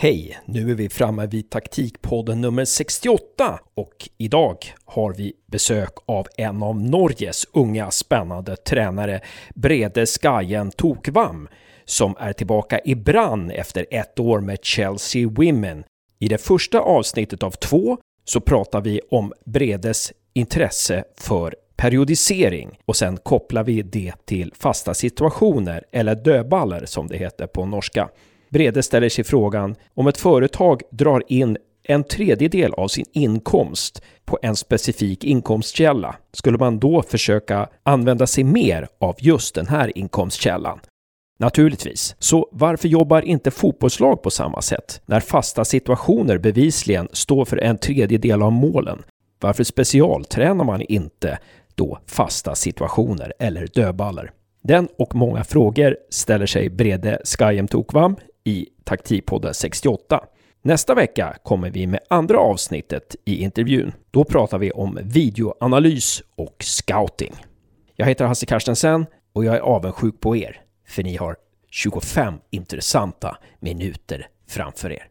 Hej! Nu är vi framme vid taktikpodden nummer 68 och idag har vi besök av en av Norges unga spännande tränare, Brede Skajen Tokvam, som är tillbaka i brann efter ett år med Chelsea Women. I det första avsnittet av två så pratar vi om Bredes intresse för periodisering och sen kopplar vi det till fasta situationer eller dödballer som det heter på norska. Brede ställer sig frågan om ett företag drar in en tredjedel av sin inkomst på en specifik inkomstkälla, skulle man då försöka använda sig mer av just den här inkomstkällan? Naturligtvis. Så varför jobbar inte fotbollslag på samma sätt när fasta situationer bevisligen står för en tredjedel av målen? Varför specialtränar man inte då fasta situationer eller dödballer? Den och många frågor ställer sig Brede Skyem Tokvam i Taktikpodden 68. Nästa vecka kommer vi med andra avsnittet i intervjun. Då pratar vi om videoanalys och scouting. Jag heter Hasse Carstensen och jag är avundsjuk på er, för ni har 25 intressanta minuter framför er.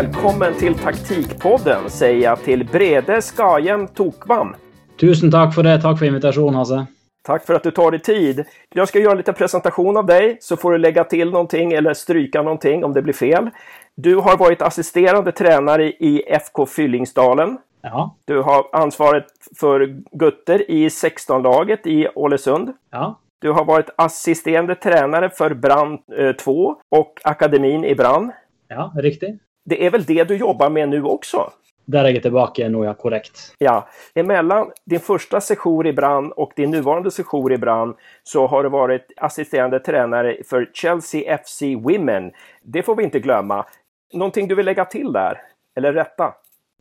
Välkommen till Taktikpodden säger jag till Brede Skajem Tokvam. Tusen takk for det. Takk for invitasjonen, Hasse. Takk for at du tar deg tid. Jeg skal gjøre litt presentasjon av deg, så får du legge til noe eller stryke noe om det blir fel. Du har vært assisterende trener i FK Fyllingsdalen. Ja. Du har ansvaret for Gutter i 16-laget i Ålesund. Ja. Du har vært assisterende trener for Brann 2 og akademin i Brann. Ja, riktigt. Det är väl det du jobbar med nu också? Der er jeg tilbake nå, ja. Korrekt. Ja, emellan din första session i Brann och din nuvarande session i Brann så har du varit assisterande tränare för Chelsea FC Women. Det får vi inte glömma. Någonting du vill lägga till där? Eller rätta?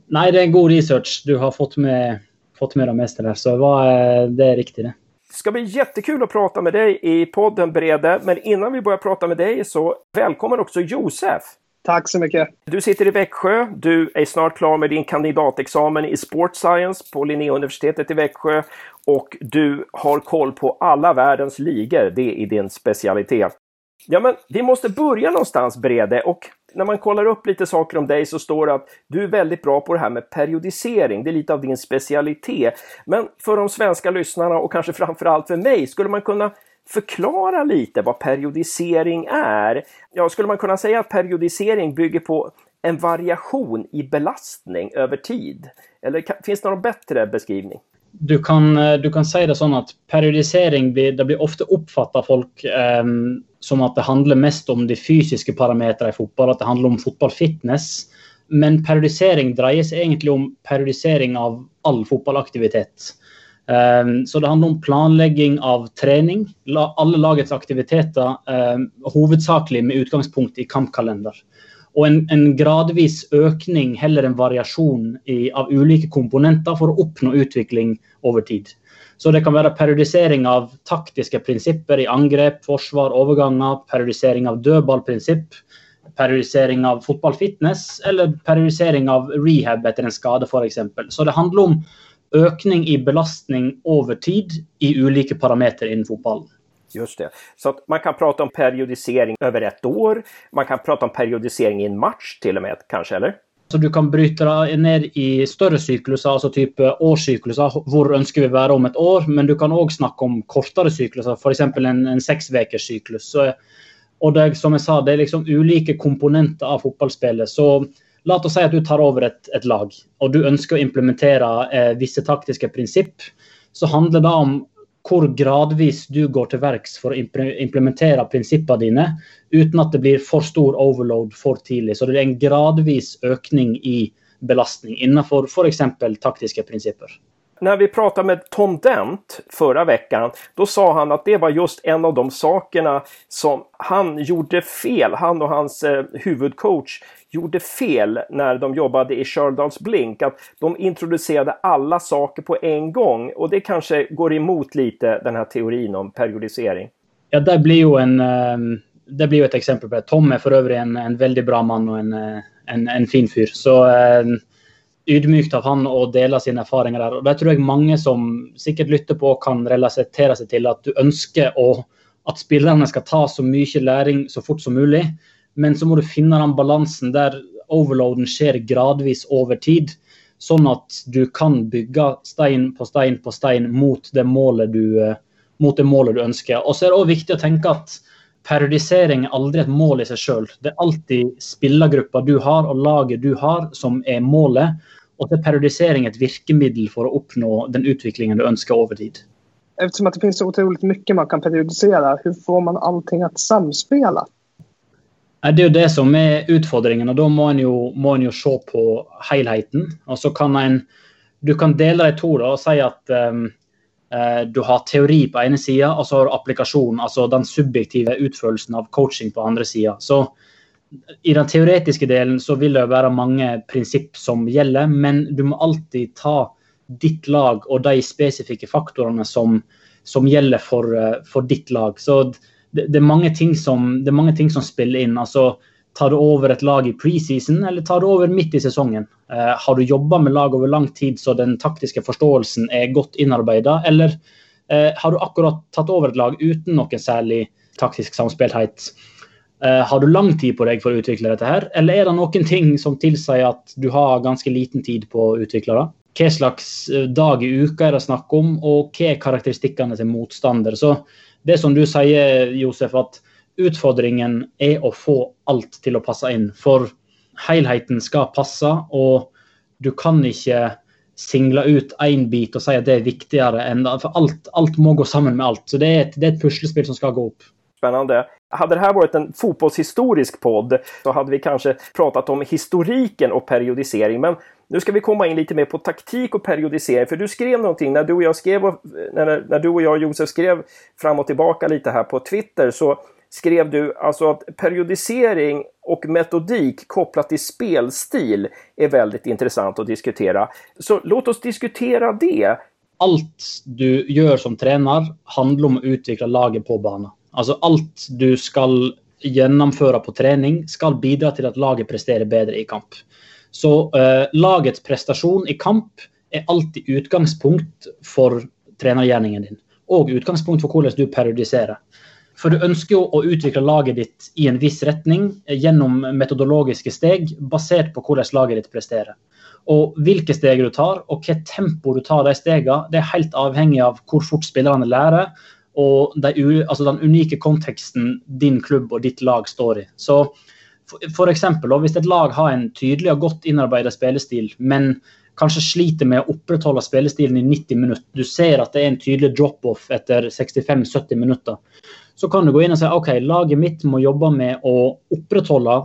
Nei, det er en god research. Du har fått med, fått med det meste der, så hva, det er riktig, det. Det ska bli jättekul att prata med dig i podden Brede, men innan vi börjar prata med dig så välkommen också Josef! Tack så mycket. Du sitter i Växjö. Du är snart klar med din kandidatexamen i Sport Science på Linnéuniversitetet i Växjö och du har koll på alla världens ligor. Det är din specialitet. Ja, men vi måste börja någonstans Brede och när man kollar upp lite saker om dig så står det att du är väldigt bra på det här med periodisering. Det är lite av din specialitet. Men för de svenska lyssnarna och kanske framförallt för mig, skulle man kunna förklara lite vad periodisering är? Ja, skulle man kunna säga att periodisering bygger på en variation i belastning över tid? Eller finns det någon bättre beskrivning? Du kan, du kan si det sånn at periodisering blir, det blir ofte oppfatta folk eh, som at det handler mest om de fysiske parametrene i fotball, at det handler om fotballfitness. Men periodisering dreier seg egentlig om periodisering av all fotballaktivitet. Um, så det handler om planlegging av trening. Alle lagets aktiviteter, um, hovedsakelig med utgangspunkt i kampkalender. Og en, en gradvis økning, heller en variasjon i, av ulike komponenter for å oppnå utvikling over tid. Så det kan være periodisering av taktiske prinsipper i angrep, forsvar, overganger, periodisering av dødballprinsipp, periodisering av fotballfitness eller periodisering av rehab etter en skade f.eks. Så det handler om økning i belastning over tid i ulike parametere innen fotballen. Just det. Så man kan prate om periodisering over ett år. Man kan prate om periodisering i en match til og med, kanskje? eller? Så du kan bryte det ned i større sykluser, altså type årssykluser. Hvor ønsker vi å være om et år? Men du kan òg snakke om kortere sykluser, f.eks. en, en seksukerssyklus. og det, som jeg sa, det er liksom ulike komponenter av fotballspillet. Så La oss si at du tar over et, et lag, og du ønsker å implementere eh, visse taktiske prinsipp. Så handler det om hvor gradvis du går til verks for å implementere prinsippene dine, uten at det blir for stor overload for tidlig. Så det er en gradvis økning i belastning innenfor f.eks. taktiske prinsipper. När vi pratade med Tom Dent förra veckan, då sa han att det var just en av de sakerna som han gjorde fel. Han och hans eh, huvudcoach gjorde fel när de jobbade i Sköldals Blink. Att de introducerade alla saker på en gång och det kanske går emot lite den här teorin om periodisering. Ja, det blir jo en, det blir jo et eksempel på det. Tom er for øvrig en, en veldig bra mann og en, en, en fin fyr. Så eh, ydmykt av han å dele sine erfaringer der. Og Det tror jeg mange som sikkert lytter på, kan relatere seg til. At du ønsker å, at spillerne skal ta så mye læring så fort som mulig. Men så må du finne den balansen der overloaden skjer gradvis over tid. Sånn at du kan bygge stein på stein på stein mot det målet du, eh, det målet du ønsker. Og så er det òg viktig å tenke at periodisering er aldri et mål i seg sjøl. Det er alltid spillergruppa du har og laget du har som er målet. Så er periodisering et virkemiddel for å oppnå den utviklingen du ønsker over tid. Eftersom att det finns så otroligt mycket man kan periodisera, hur får man allting att samspela? Det er jo det som er utfordringen, og da må en jo, må en jo se på helheten. Og så kan en Du kan dele de to da, og si at um, du har teori på ene sida, og så har du applikasjon, altså den subjektive utførelsen av coaching på andre sida. Så i den teoretiske delen så vil det være mange prinsipp som gjelder, men du må alltid ta ditt lag og de spesifikke faktorene som, som gjelder for, eh, for, ditt lag. Så det, det, er som, det, er mange ting som, spiller inn. altså Tar du over et lag i preseason, eller tar du over midt i sesongen? Eh, har du jobba med lag over lang tid så den taktiske forståelsen er godt innarbeida, eller eh, har du akkurat tatt over et lag uten noen særlig taktisk samspilthet? Uh, har du lang tid på deg for å utvikle dette, her, eller er det noen ting som tilsier at du har ganske liten tid på å utvikle det? Hva slags eh, dag i uka er det snakk om, og hva er karakteristikkene til motstander? Så det som du sier, Josef, at utfordringen er å få alt til å passe inn. For helheten skal passe, og du kan ikke single ut én bit og si at det er viktigere enn. For alt, alt må gå sammen med alt. Så det er et, det er et puslespill som skal gå opp. Spännande. Hade det här varit en fotbollshistorisk podd så hade vi kanske pratat om historiken och periodisering. Men nu ska vi komma in lite mer på taktik och periodisering. För du skrev någonting när du och jag skrev, när, när du och jag Josef skrev fram och tillbaka lite här på Twitter så skrev du alltså att periodisering och metodik kopplat till spelstil är väldigt intressant att diskutera. Så låt oss diskutera det. Allt du gör som tränare handlar om att utveckla laget på banan. Altså alt du skal gjennomføre på trening, skal bidra til at laget presterer bedre i kamp. Så uh, lagets prestasjon i kamp er alltid utgangspunkt for trenergjerningen din. Og utgangspunkt for hvordan du periodiserer. For du ønsker jo å utvikle laget ditt i en viss retning gjennom metodologiske steg basert på hvordan laget ditt presterer. Og hvilke steg du tar, og hvilket tempo du tar de stegene, det er helt avhengig av hvor fort spillerne lærer, og de, altså den unike konteksten din klubb og ditt lag står i. Så for, eksempel, Hvis et lag har en tydelig og godt innarbeidet spillestil, men kanskje sliter med å opprettholde spillestilen i 90 minutter, du ser at det er en tydelig drop-off etter 65-70 minutter, så kan du gå inn og si ok, laget mitt må jobbe med å opprettholde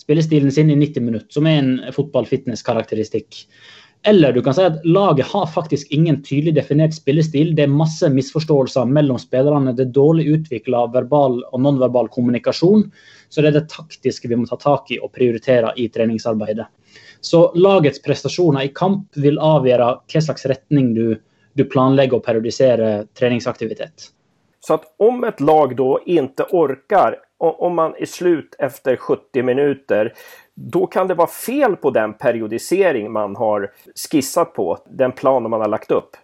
spillestilen sin i 90 minutter, som er en fotball-fitness-karakteristikk. Eller du kan si at laget har faktisk ingen tydelig definert spillestil. Det er masse misforståelser mellom spillerne. Det er dårlig utvikla verbal og nonverbal kommunikasjon. Så det er det taktiske vi må ta tak i og prioritere i treningsarbeidet. Så lagets prestasjoner i kamp vil avgjøre hva slags retning du, du planlegger å periodisere treningsaktivitet. Så om et lag da ikke orker, om man i slutt etter 70 minutter, då kan det vara fel på den periodisering man har skissat på, den planen man har lagt upp.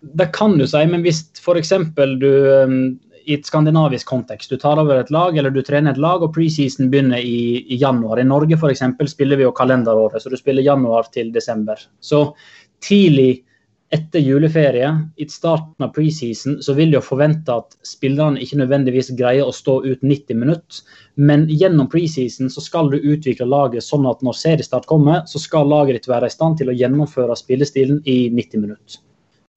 Det kan du si, men hvis f.eks. du um, i et skandinavisk kontekst, du tar over et lag eller du trener et lag og preseason begynner i, i januar. I Norge eksempel, spiller vi jo kalenderåret, så du spiller januar til desember. Så tidlig etter juleferie, i starten av preseason, så vil du forvente at spillerne ikke nødvendigvis greier å stå ut 90 minutter. Men gjennom preseason så skal du utvikle laget sånn at når seriestart kommer, så skal laget ditt være i stand til å gjennomføre spillestilen i 90 minutter.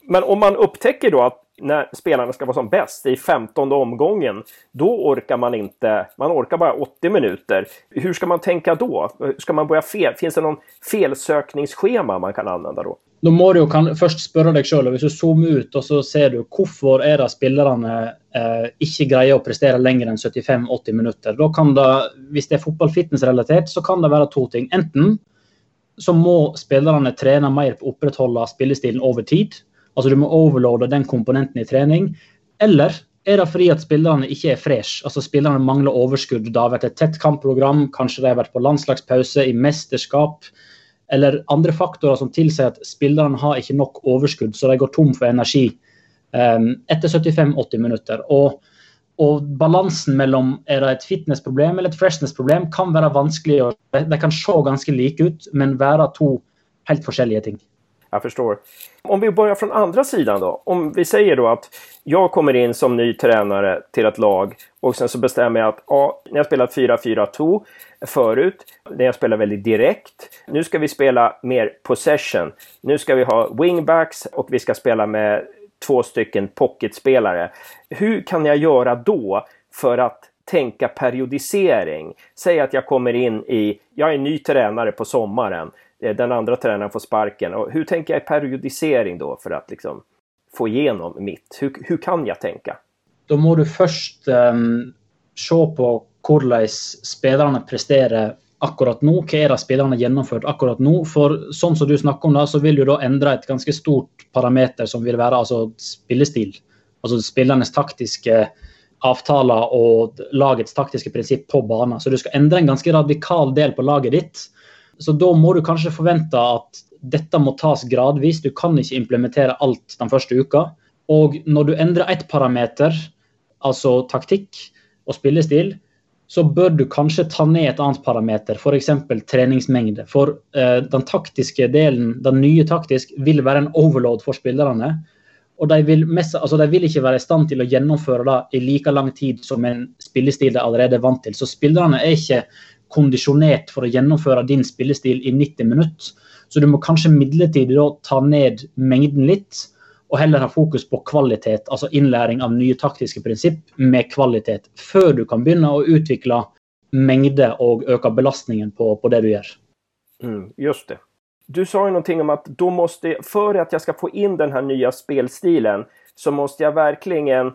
Men om man oppdager da att när spelarna ska vara som bäst i 15 omgången, då orkar man inte, man orkar bara 80 minuter. Hur ska man tänka då? Ska man börja fel? Finns det någon felsökningsschema man kan använda då? Da må du jo kan, først spørre deg sjøl, hvis du zoomer ut og så ser du hvorfor er det spillerne eh, ikke greier å prestere lenger enn 75-80 minutter. Da kan det, Hvis det er fotball-fitness-relatert, så kan det være to ting. Enten så må spillerne trene mer på å opprettholde spillestilen over tid. Altså du må overloade den komponenten i trening. Eller Er det fordi at spillerne ikke er fresh? Altså Spillerne mangler overskudd. Det har vært et tett kampprogram, kanskje de har vært på landslagspause, i mesterskap. Eller andre faktorer som tilsier at spillerne har ikke nok overskudd, så de går tom for energi um, etter 75-80 minutter. Og, og, balansen mellom er det et fitnessproblem eller et freshness-problem kan være vanskelig. De kan se ganske like ut, men være to helt forskjellige ting. Jag förstår. Om vi börjar från andra sidan då. Om vi säger då att jag kommer in som ny tränare till ett lag och sen så bestämmer jag att ja, ni har spelat 4-4-2 förut, när jag spelar väldigt direkt. Nu ska vi spela mer possession. Nu ska vi ha wingbacks och vi ska spela med två stycken pocketspelare. Hur kan jag göra då för att tänka periodisering? Säg att jag kommer in i, jag är ny tränare på sommaren. Eh, den andra tränaren får sparken. Och hur tänker jag i periodisering då för att liksom få igenom mitt? Hur, hur kan jag tänka? Då må du først um, se på hvordan spillerne presterer akkurat nå. Hva er det spillerne gjennomført akkurat nå? For sånn som du snakker om da, så vil du da endre et ganske stort parameter som vil være altså spillestil. Altså spillernes taktiske avtaler og lagets taktiske prinsipp på banen. Så du skal endre en ganske radikal del på laget ditt så da må du kanskje forvente at dette må tas gradvis. Du kan ikke implementere alt den første uka. Og når du endrer ett parameter, altså taktikk og spillestil, så bør du kanskje ta ned et annet parameter, f.eks. treningsmengde. For eh, den taktiske delen, den nye taktisk, vil være en overload for spillerne. Og de vil, mest, altså de vil, ikke være i stand til å gjennomføre det i like lang tid som en spillestil de allerede er vant til. Så spillerne er ikke kondisjonert for å gjennomføre din spillestil i 90 minutter. Så du må kanskje midlertidig da ta ned mengden litt, og heller ha fokus på kvalitet, altså innlæring av nye taktiske prinsipp med kvalitet, før du kan begynne å utvikle mengde og øke belastningen på, på det du gjør. Mm, just det. Du sa jo noe om at da måste, for at jeg skal få inn den her nye spillstilen, så måste jeg verkligen,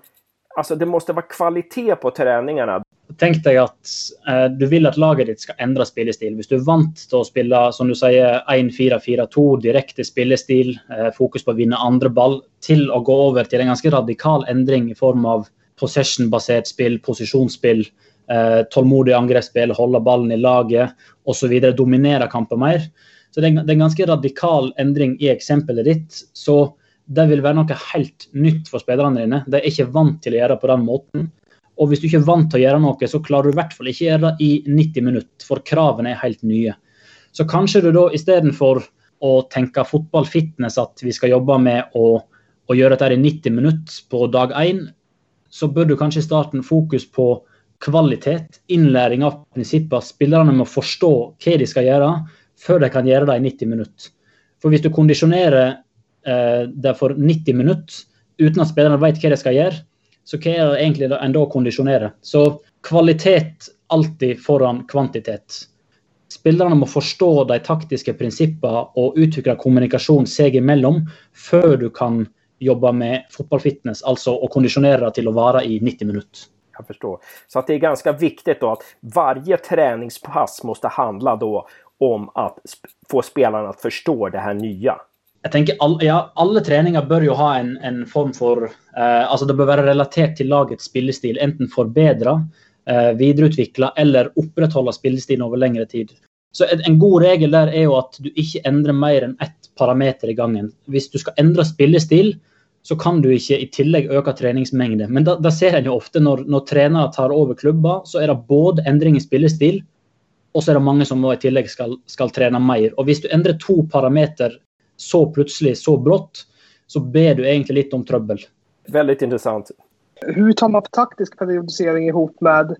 altså det måste være kvalitet på träningarna. Tenk deg at eh, du vil at laget ditt skal endre spillestil. Hvis du er vant til å spille som du sier, 1-4-4-2, direkte spillestil, eh, fokus på å vinne andre ball, til å gå over til en ganske radikal endring i form av possession-basert spill, posisjonsspill, eh, tålmodig angrepsspill, holde ballen i laget osv., dominere kamper mer. Så det er en ganske radikal endring i eksempelet ditt. så det vil være noe helt nytt for spillerne dine. De er ikke vant til å gjøre det på den måten. Og hvis du ikke er vant til å gjøre noe, så klarer du i hvert fall ikke gjøre det i 90 minutter, for kravene er helt nye. Så kanskje du da istedenfor å tenke fotballfitness, at vi skal jobbe med å, å gjøre dette i 90 minutter på dag én, så bør du kanskje i starten fokus på kvalitet, innlæring av prinsipper. Spillerne må forstå hva de skal gjøre, før de kan gjøre det i 90 minutter. For hvis du kondisjonerer eh, det for 90 minutter uten at spillerne vet hva de skal gjøre, så hva er det egentlig en da kondisjonerer? Så kvalitet alltid foran kvantitet. Spillerne må forstå de taktiske prinsippene og utvikle kommunikasjon seg imellom før du kan jobbe med fotballfitness, altså å kondisjonere til å vare i 90 minutter. Jag förstår. Så det är ganska viktigt då att varje träningspass måste handla om att få spelarna att förstå det här nya jeg tenker all, ja, Alle treninger bør jo ha en, en form for eh, altså Det bør være relatert til lagets spillestil. Enten forbedra, eh, videreutvikla eller opprettholde spillestilen over lengre tid. Så en, en, god regel der er jo at du ikke endrer mer enn ett parameter i gangen. Hvis du skal endre spillestil, så kan du ikke i tillegg øke treningsmengde. Men da, da ser en jo ofte når, når trenere tar over klubber, så er det både endring i spillestil, og så er det mange som i tillegg skal, skal trene mer. Og Hvis du endrer to parameter så plutselig, så brått, så ber du egentlig litt om trøbbel. Veldig interessant. Hvordan tar man taktisk periodisering ihop med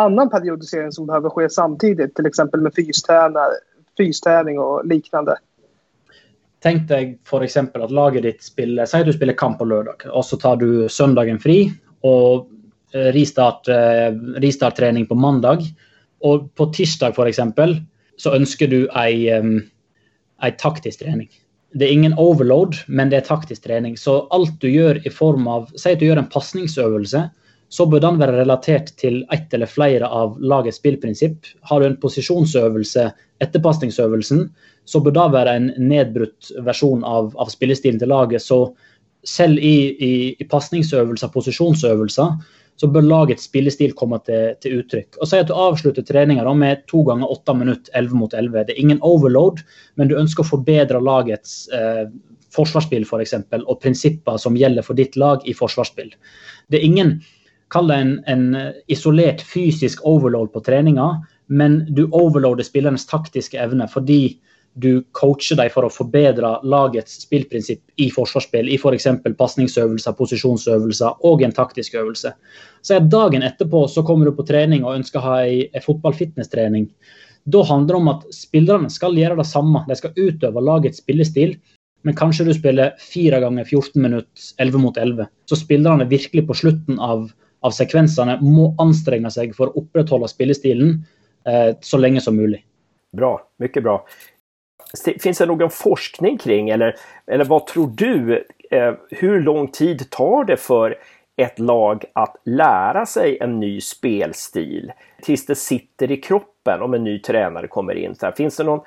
annen periodisering som behøver skje samtidig, f.eks. exempel med fystrening og lignende? Tenk deg f.eks. at laget ditt spiller Si du spiller kamp på lørdag, og så tar du søndagen fri og eh, restart, eh, restart trening på mandag. Og på tirsdag f.eks. så ønsker du ei, ei taktisk trening det er ingen overload, men det er taktisk trening. Så alt du gjør i form av Si at du gjør en pasningsøvelse, så bør den være relatert til ett eller flere av lagets spillprinsipp. Har du en posisjonsøvelse etter pasningsøvelsen, så bør det være en nedbrutt versjon av, av spillestilen til laget. Så selv i, i, i pasningsøvelser, posisjonsøvelser, så bør lagets spillestil komme til, til uttrykk. Og Si at du avslutter treninga med to ganger åtte minutter 11 mot 11. Det er ingen overload, men du ønsker å forbedre lagets eh, forsvarsspill for eksempel, og prinsipper som gjelder for ditt lag i forsvarsspill. Det er ingen Kall det en, en isolert fysisk overload på treninga, men du overloader spillernes taktiske evne fordi du coacher dem for å forbedre lagets spillprinsipp i forsvarsspill, i f.eks. For pasningsøvelser, posisjonsøvelser og en taktisk øvelse. Så er Dagen etterpå så kommer du på trening og ønsker å ha ei, fotball-fitness-trening. Da handler det om at spillerne skal gjøre det samme. De skal utøve lagets spillestil. Men kanskje du spiller fire ganger 14 minutter 11 mot 11. Så spillerne virkelig på slutten av, av sekvensene må anstrenge seg for å opprettholde spillestilen eh, så lenge som mulig. Bra, mye bra. Finns det någon forskning kring eller, eller vad tror du? Eh, lång tid tar det för ett lag att lära sig en ny spelstil tills det sitter i kroppen om en ny tränare kommer in? Så finns, det någon,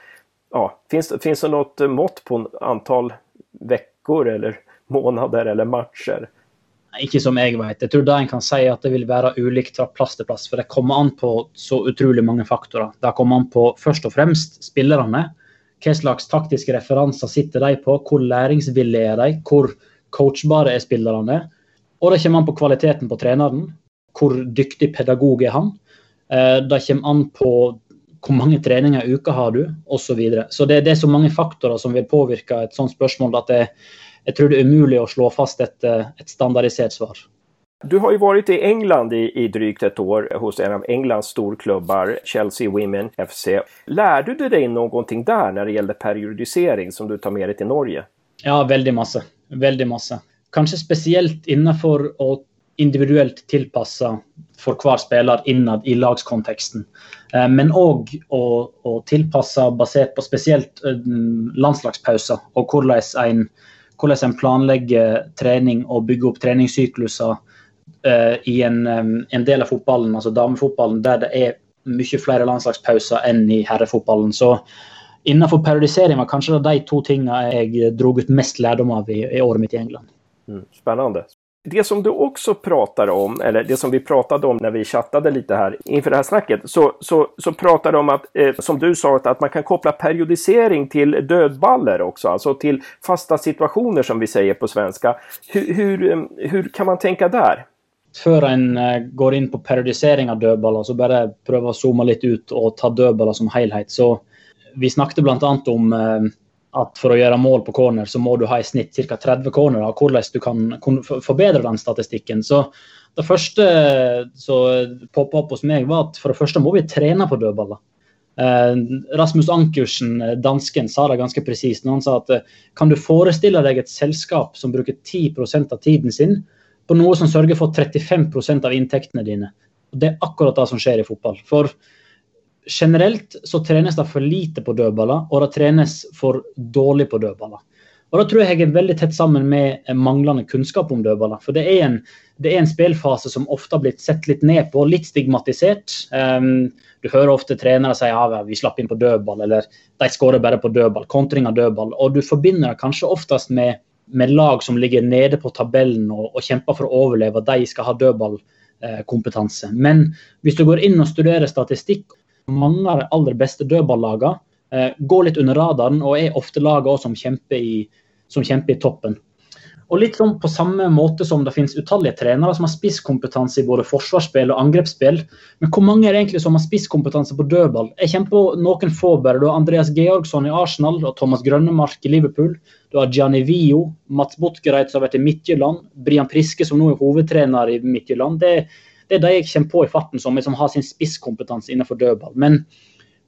ja, finns, finns det något mått på antal veckor eller månader eller matcher? Ikke som jeg vet. Jeg tror det en kan si at det vil være ulikt fra plass til plass. For det kommer an på så utrolig mange faktorer. Det kommer an på først og fremst spillerne hva slags taktiske referanser sitter de på? Hvor læringsvillige er de? Hvor coachbare er spillerne? Og det kommer an på kvaliteten på treneren. Hvor dyktig pedagog er han? Eh, det kommer an på hvor mange treninger i uka har du, osv. Så, videre. så det, det, er så mange faktorer som vil påvirke et sånt spørsmål at det, jeg tror det er umulig å slå fast et, eh, et standardisert svar. Du har ju varit i England i, i drygt ett år hos en av Englands storklubbar, Chelsea Women FC. Lärde du dig någonting där när det gällde periodisering som du tar med dig till Norge? Ja, veldig masse. Veldig masse. Kanskje spesielt innenfor å individuelt tilpasse for hver spiller innad i lagskonteksten. Eh, men òg å, å, tilpasse basert på spesielt eh, landslagspauser og hvordan en, hvordan en planlegger trening og bygger opp treningssykluser uh, i en, um, en, del av fotballen, altså damefotballen, der det er mye flere landslagspauser enn i herrefotballen. Så innenfor periodisering var kanskje de to tingene jeg dro ut mest lærdom av i, i året mitt i England. Mm, spennende. Det som du også pratar om, eller det som vi pratade om när vi chattade lite här inför det här snacket, så, så, så pratar du om att, eh, som du sa, att man kan koppla periodisering till dödballer också, alltså till fasta situationer som vi säger på svenska. Hur, kan man tänka där? Før en eh, går inn på periodisering av dødballer, så bare prøve å zoome litt ut og ta dødballer som helhet. Så vi snakket bl.a. om eh, at for å gjøre mål på corner, så må du ha i snitt ca. 30 cornerer. Hvordan du kan forbedre den statistikken. Så det første som poppa opp hos meg, var at for det første må vi trene på dødballer. Eh, Rasmus Ankersen, dansken, sa det ganske presist når han sa at kan du forestille deg et selskap som bruker 10 av tiden sin på noe som sørger for 35% av inntektene dine. Og Det er akkurat det som skjer i fotball. For generelt så trenes det for lite på dødballer, og det trenes for dårlig på dødballer. Og Det tror jeg er veldig tett sammen med manglende kunnskap om dødballer. For det er en, det er en spillfase som ofte har blitt sett litt ned på, litt stigmatisert. Um, du hører ofte trenere si ja, vi slapp inn på dødball, eller de skårer bare på dødball. Kontring av dødball. Og du forbinder det kanskje oftest med med lag som ligger nede på tabellen og, og kjemper for å overleve, de skal ha dødballkompetanse. Men hvis du går inn og studerer statistikk, mange av de aller beste dødballagene eh, går litt under radaren og er ofte lagene som som kjemper i toppen. Og litt sånn på samme måte som det finnes utallige trenere som har spisskompetanse i både forsvarsspill og angrepsspill. Men hvor mange er det egentlig som har spisskompetanse på dødball? Jeg kjenner på noen få bare. Du har Andreas Georgsson i Arsenal og Thomas Grønnemark i Liverpool. Du har Gianni Vio, Mats Botgereit som har vært i Midtjylland, Brian Priske som nå er hovedtrener i Midtjylland. Det, det, er de jeg kommer på i farten som, som har sin spisskompetanse innenfor dødball. Men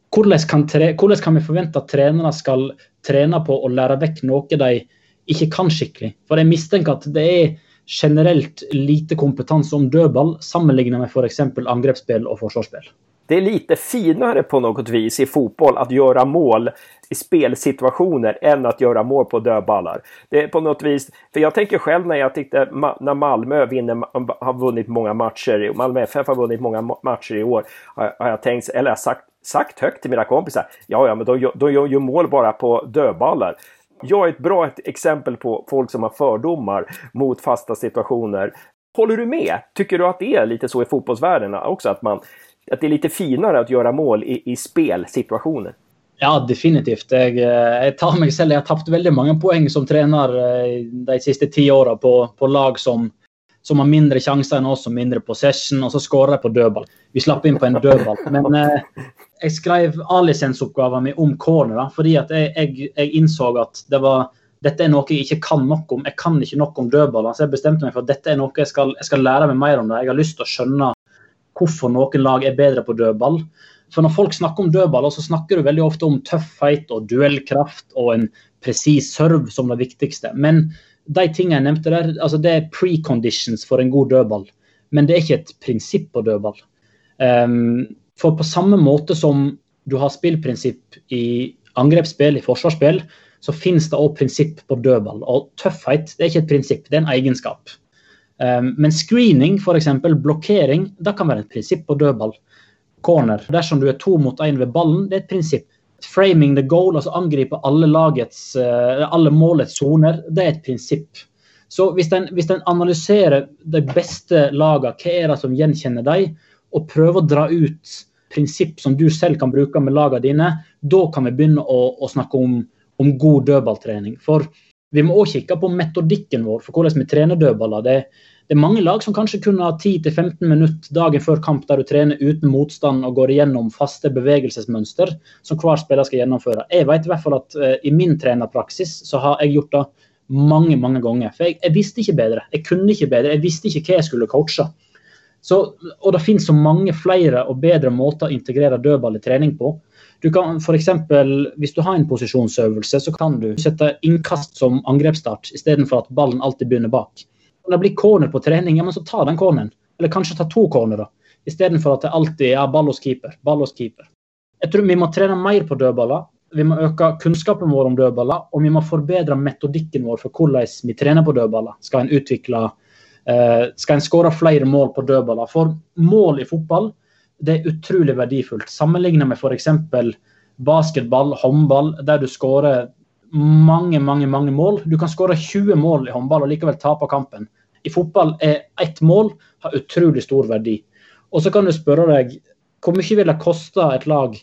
hvordan kan, hvordan kan vi forvente at trenere skal trene på å lære vekk noe de ikke kan skikkelig. For jeg mistenker at det er generelt lite kompetanse om dødball sammenlignet med f.eks. angrepsspill og forsvarsspill. Det er lite finere på noe vis i fotball å gjøre mål i spelsituasjoner enn å gjøre mål på dødballer. Det er på noe vis, for Jeg tenker selv når jeg tyckte, når Malmö vinner, har vunnet mange matcher, Malmö FF har vunnet mange matcher i år, har, jeg, tenkt, eller jeg har sagt, sagt høyt til mine kompiser ja ja men de, gör ju mål bare på dødballer. Jag är ett bra exempel på folk som har fördomar mot fasta situationer. Håller du med? Tycker du att det är lite så i fotbollsvärlden också? Att, man, att det är lite finare att göra mål i, i spelsituationer? Ja, definitivt. Jeg, jeg, tar meg selv. Jeg har tapt veldig mange poeng som trener de siste ti åra på, på, lag som, som, har mindre sjanser enn oss og mindre possession, og så skårer de på dødball. Vi slapp inn på en dødball. Men eh, jeg skrev A-lisensoppgaven min om corner fordi at jeg, jeg, jeg, innså at det var, dette er noe jeg ikke kan nok om. Jeg kan ikke nok om dødballer. Så jeg bestemte meg for at dette er noe jeg skal, jeg skal lære meg mer om. det. Jeg har lyst til å skjønne hvorfor noen lag er bedre på dødball. For når folk snakker om dødballer, så snakker du veldig ofte om tøffhet og duellkraft og en presis serve som det viktigste. Men de tingene jeg nevnte der, altså det er preconditions for en god dødball. Men det er ikke et prinsipp på dødball. Um, for på samme måte som du har spillprinsipp i angrepsspill, i forsvarsspill, så finnes det òg prinsipp på dødball. Og tøffhet det er ikke et prinsipp, det er en egenskap. Um, men screening, f.eks. blokkering, det kan være et prinsipp på dødball corner. Dersom du er to mot én ved ballen, det er et prinsipp. Framing the goal, altså angripe alle, lagets, eh, alle målets soner, det er et prinsipp. Så hvis en, hvis en analyserer de beste lagene, hva er det som gjenkjenner dem, og prøver å dra ut prinsipp som du selv kan bruke med lagene dine, da kan vi begynne å, å snakke om, om, god dødballtrening. For vi må òg kikke på metodikken vår for hvordan vi trener dødballer. Det, det er mange lag som kanskje kunne ha 10-15 minutter dagen før kamp der du trener uten motstand og går igjennom faste bevegelsesmønster som hver spiller skal gjennomføre. Jeg vet i hvert fall at uh, i min trenerpraksis så har jeg gjort det mange mange ganger. For jeg, jeg, visste ikke bedre. Jeg kunne ikke bedre. Jeg visste ikke hva jeg skulle coache. Så, og det finnes så mange flere og bedre måter å integrere dødball i trening på. Du kan eksempel, Hvis du har en posisjonsøvelse, så kan du sette innkast som angrepsstart istedenfor at ballen alltid begynner bak. Det blir corner på trening, ja, men så ta den corneren. Eller kanskje ta to cornerer. Istedenfor at det alltid er ball hos keeper. Ball hos keeper. Jeg tror vi må trene mer på dødballer. Vi må øke kunnskapen vår om dødballer, og vi må forbedre metodikken vår for hvordan vi trener på dødballer. Skal en utvikle uh, Skal en skåre flere mål på dødballer? For mål i fotball det er utrolig verdifullt. Sammenlignet med f.eks. basketball, håndball, der du skårer mange, mange mange mål. Du kan skåre 20 mål i håndball og likevel tape kampen. I fotball er ett mål har utrolig stor verdi. Og så kan du spørre deg hvor mye vil det koste et lag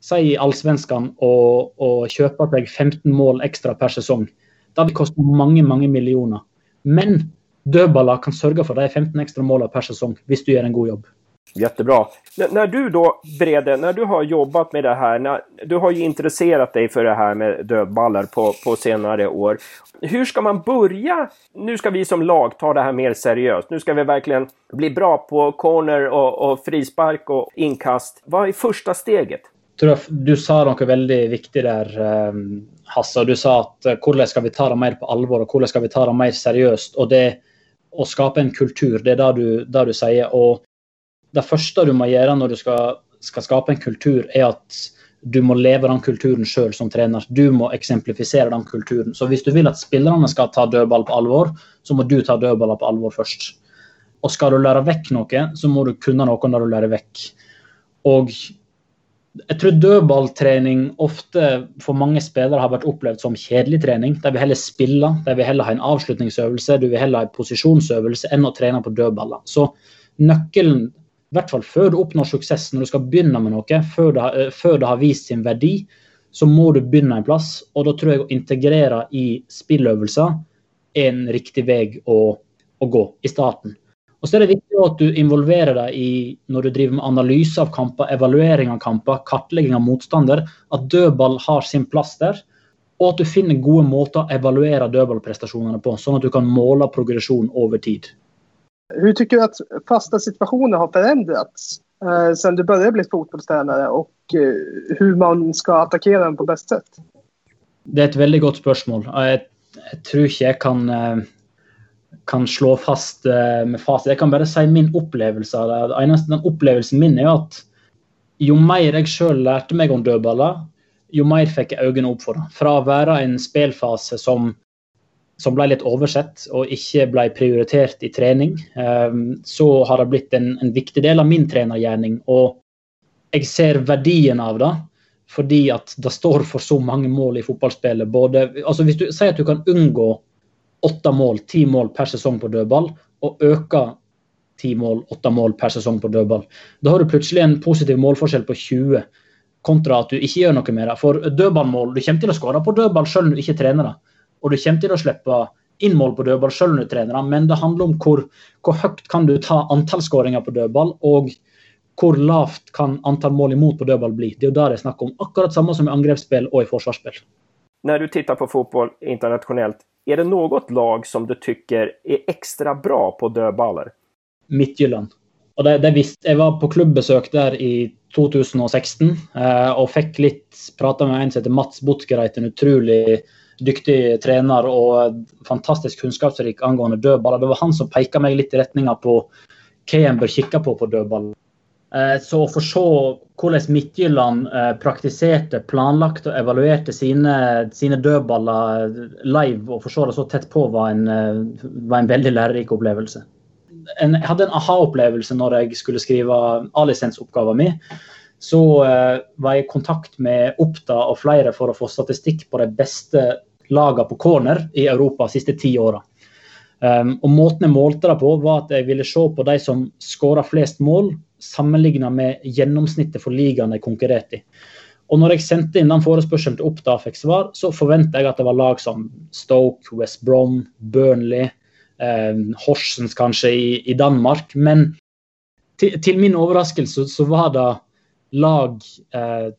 si i Allsvenskan å, å kjøpe deg 15 mål ekstra per sesong? Det vil koste mange mange millioner. Men dødballer kan sørge for de 15 ekstra målene per sesong hvis du gjør en god jobb. Jättebra. N när du då, Brede, när du har jobbat med det här, när, du har ju intresserat dig för det här med dödballar på, på senare år. Hur ska man börja? Nu ska vi som lag ta det här mer seriöst. Nu ska vi verkligen bli bra på corner och, och frispark och inkast. Vad är första steget? Du sa noe veldig viktig der, ehm, Hasse. Du sa at eh, hvordan skal vi ta det mer på alvor og hvordan skal vi ta det mer seriøst. Og det å skape en kultur, det er det du, det du sier. og det første du må gjøre når du skal, skal skape en kultur, er at du må leve den kulturen sjøl som trener. Du må eksemplifisere den kulturen. Så hvis du vil at spillerne skal ta dødball på alvor, så må du ta dødballer på alvor først. Og skal du lære vekk noe, så må du kunne noe når du lærer vekk. Og jeg tror dødballtrening ofte for mange spillere har vært opplevd som kjedelig trening. De vil heller spille, de vil heller ha en avslutningsøvelse, du vil heller ha en posisjonsøvelse enn å trene på dødballer. Så nøkkelen i hvert fall før du oppnår suksess, når du skal begynne med noe, før det, har, eh, før det har vist sin verdi, så må du begynne en plass. Og da tror jeg å integrere i spilløvelser er en riktig vei å, å, gå i starten. Og så er det viktig at du involverer deg i når du driver med analyse av kamper, evaluering av kamper, kartlegging av motstander, at dødball har sin plass der. Og at du finner gode måter å evaluere dødballprestasjonene på, sånn at du kan måle progresjon over tid. Hur tycker du att fasta situationer har förändrats eh, sedan du började bli fotbollstränare och eh, hur man skal attackera dem på bäst sätt? Det er et veldig godt spørsmål. Jeg, jeg tror ikke jeg kan, eh, kan slå fast eh, med fasit. Jeg kan bare si min opplevelse det. Eneste, den opplevelsen min er at jo mer jeg sjøl lærte meg om dødballer, jo mer fikk jeg øynene opp for det. Fra å være en spillfase som som ble litt oversett og ikke ble prioritert i trening, ehm, så har det blitt en, en viktig del av min trenergjerning. Og jeg ser verdien av det. fordi at det står for så mange mål i fotballspillet. Både, altså hvis du sier at du kan unngå åtte mål, ti mål per sesong på dødball, og øke ti mål, åtte mål per sesong på dødball, da har du plutselig en positiv målforskjell på 20, kontra at du ikke gjør noe med det. For dødballmål, du kommer til å skåre på dødball selv om du ikke trener det. Og du kommer til å slippe inn mål på dødball selv om du trener det, men det handler om hvor, hvor høyt kan du ta antall skåringer på dødball, og hvor lavt kan antall mål imot på dødball bli? Det er jo der det er snakk om. Akkurat samme som i angrepsspill og i forsvarsspill. Når du tittar på fotball internasjonalt, er det noe lag som du tykker er ekstra bra på dødballer? Midtjylland. Og det, det visste, jeg var på klubbbesøk der i 2016 eh, og fikk litt prata med en som heter Mats Butgereit, en utrolig dyktig trener og fantastisk kunnskapsrik angående dødballer. Det var han som peka meg litt i retninga på hva en bør kikke på på dødball. Eh, så å få se hvordan Midtjylland eh, praktiserte, planlagte og evaluerte sine, sine, dødballer live, og få se det så tett på, var en, eh, var en veldig lærerik opplevelse. En, jeg hadde en aha-opplevelse når jeg skulle skrive A-lisensoppgaven min. Så var jeg i kontakt med Oppda og flere for å få statistikk på de beste lagene på corner i Europa de siste ti åra. Um, og Måten jeg målte det på, var at jeg ville se på de som skåra flest mål, sammenligna med gjennomsnittet for ligaen de konkurrerte i. Og når jeg sendte inn den forespørselen til Oppda fikk svar, så forventa jeg at det var lag som Stoke, West Brom, Burnley, eh, Horsens kanskje i, i, Danmark. Men til, til min overraskelse så var det lag eh,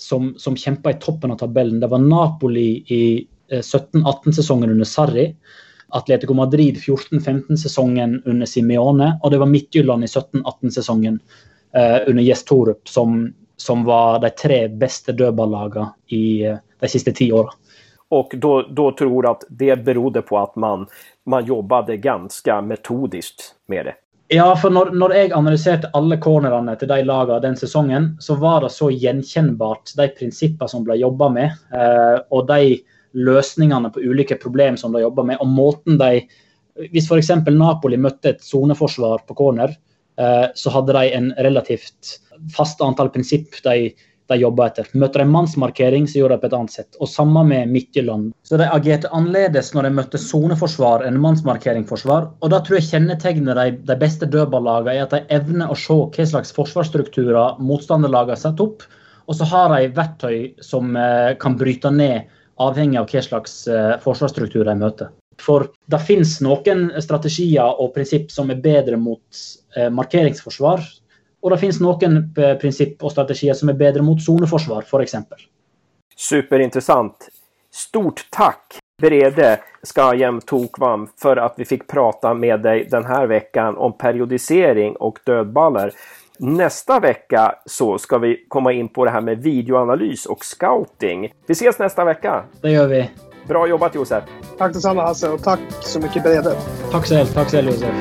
som, som kjempa i toppen av tabellen. Det var Napoli i eh, 17-18-sesongen under Sarri. Atletico Madrid 14-15-sesongen under Simione, og det var Midtjylland i 17-18-sesongen uh, under Jes Torup som, som, var de tre beste dødballagene i uh, de siste ti åra. Og da tror du at det berodde på at man, man jobbet ganske metodisk med det? Ja, for når, når, jeg analyserte alle cornerne til de lagene den sesongen, så var det så gjenkjennbart de prinsippene som ble jobba med, Uh, og de løsningene på ulike problemer som de jobber med, og måten de Hvis f.eks. Napoli møtte et soneforsvar på corner, eh, så hadde de en relativt fast antall prinsipp de, de jobba etter. Møtte de mannsmarkering, så gjorde de på et annet sett. Og samme med Midtjylland. Så de agerte annerledes når de møtte soneforsvar enn mannsmarkeringforsvar. Og da tror jeg kjennetegner de, de beste dødballagene er at de evner å se hva slags forsvarsstrukturer motstanderlagene setter opp. Og så har de verktøy som eh, kan bryte ned avhengig av hva slags uh, forsvarsstruktur de møter. For det finnes noen strategier og prinsipp som er bedre mot uh, markeringsforsvar. Og det finnes noen uh, prinsipp og strategier som er bedre mot soneforsvar, f.eks. Superinteressant. Stort takk, Brede Skajem Tokvam, for at vi fikk prate med deg denne uka om periodisering og dødballer. Nästa vecka så ska vi komma in på det här med videoanalys och scouting. Vi ses nästa vecka! Det gör vi. Bra jobbat Josef! Tack detsamma Hasse och tack så mycket Brede. Tack själv, tack själv Josef.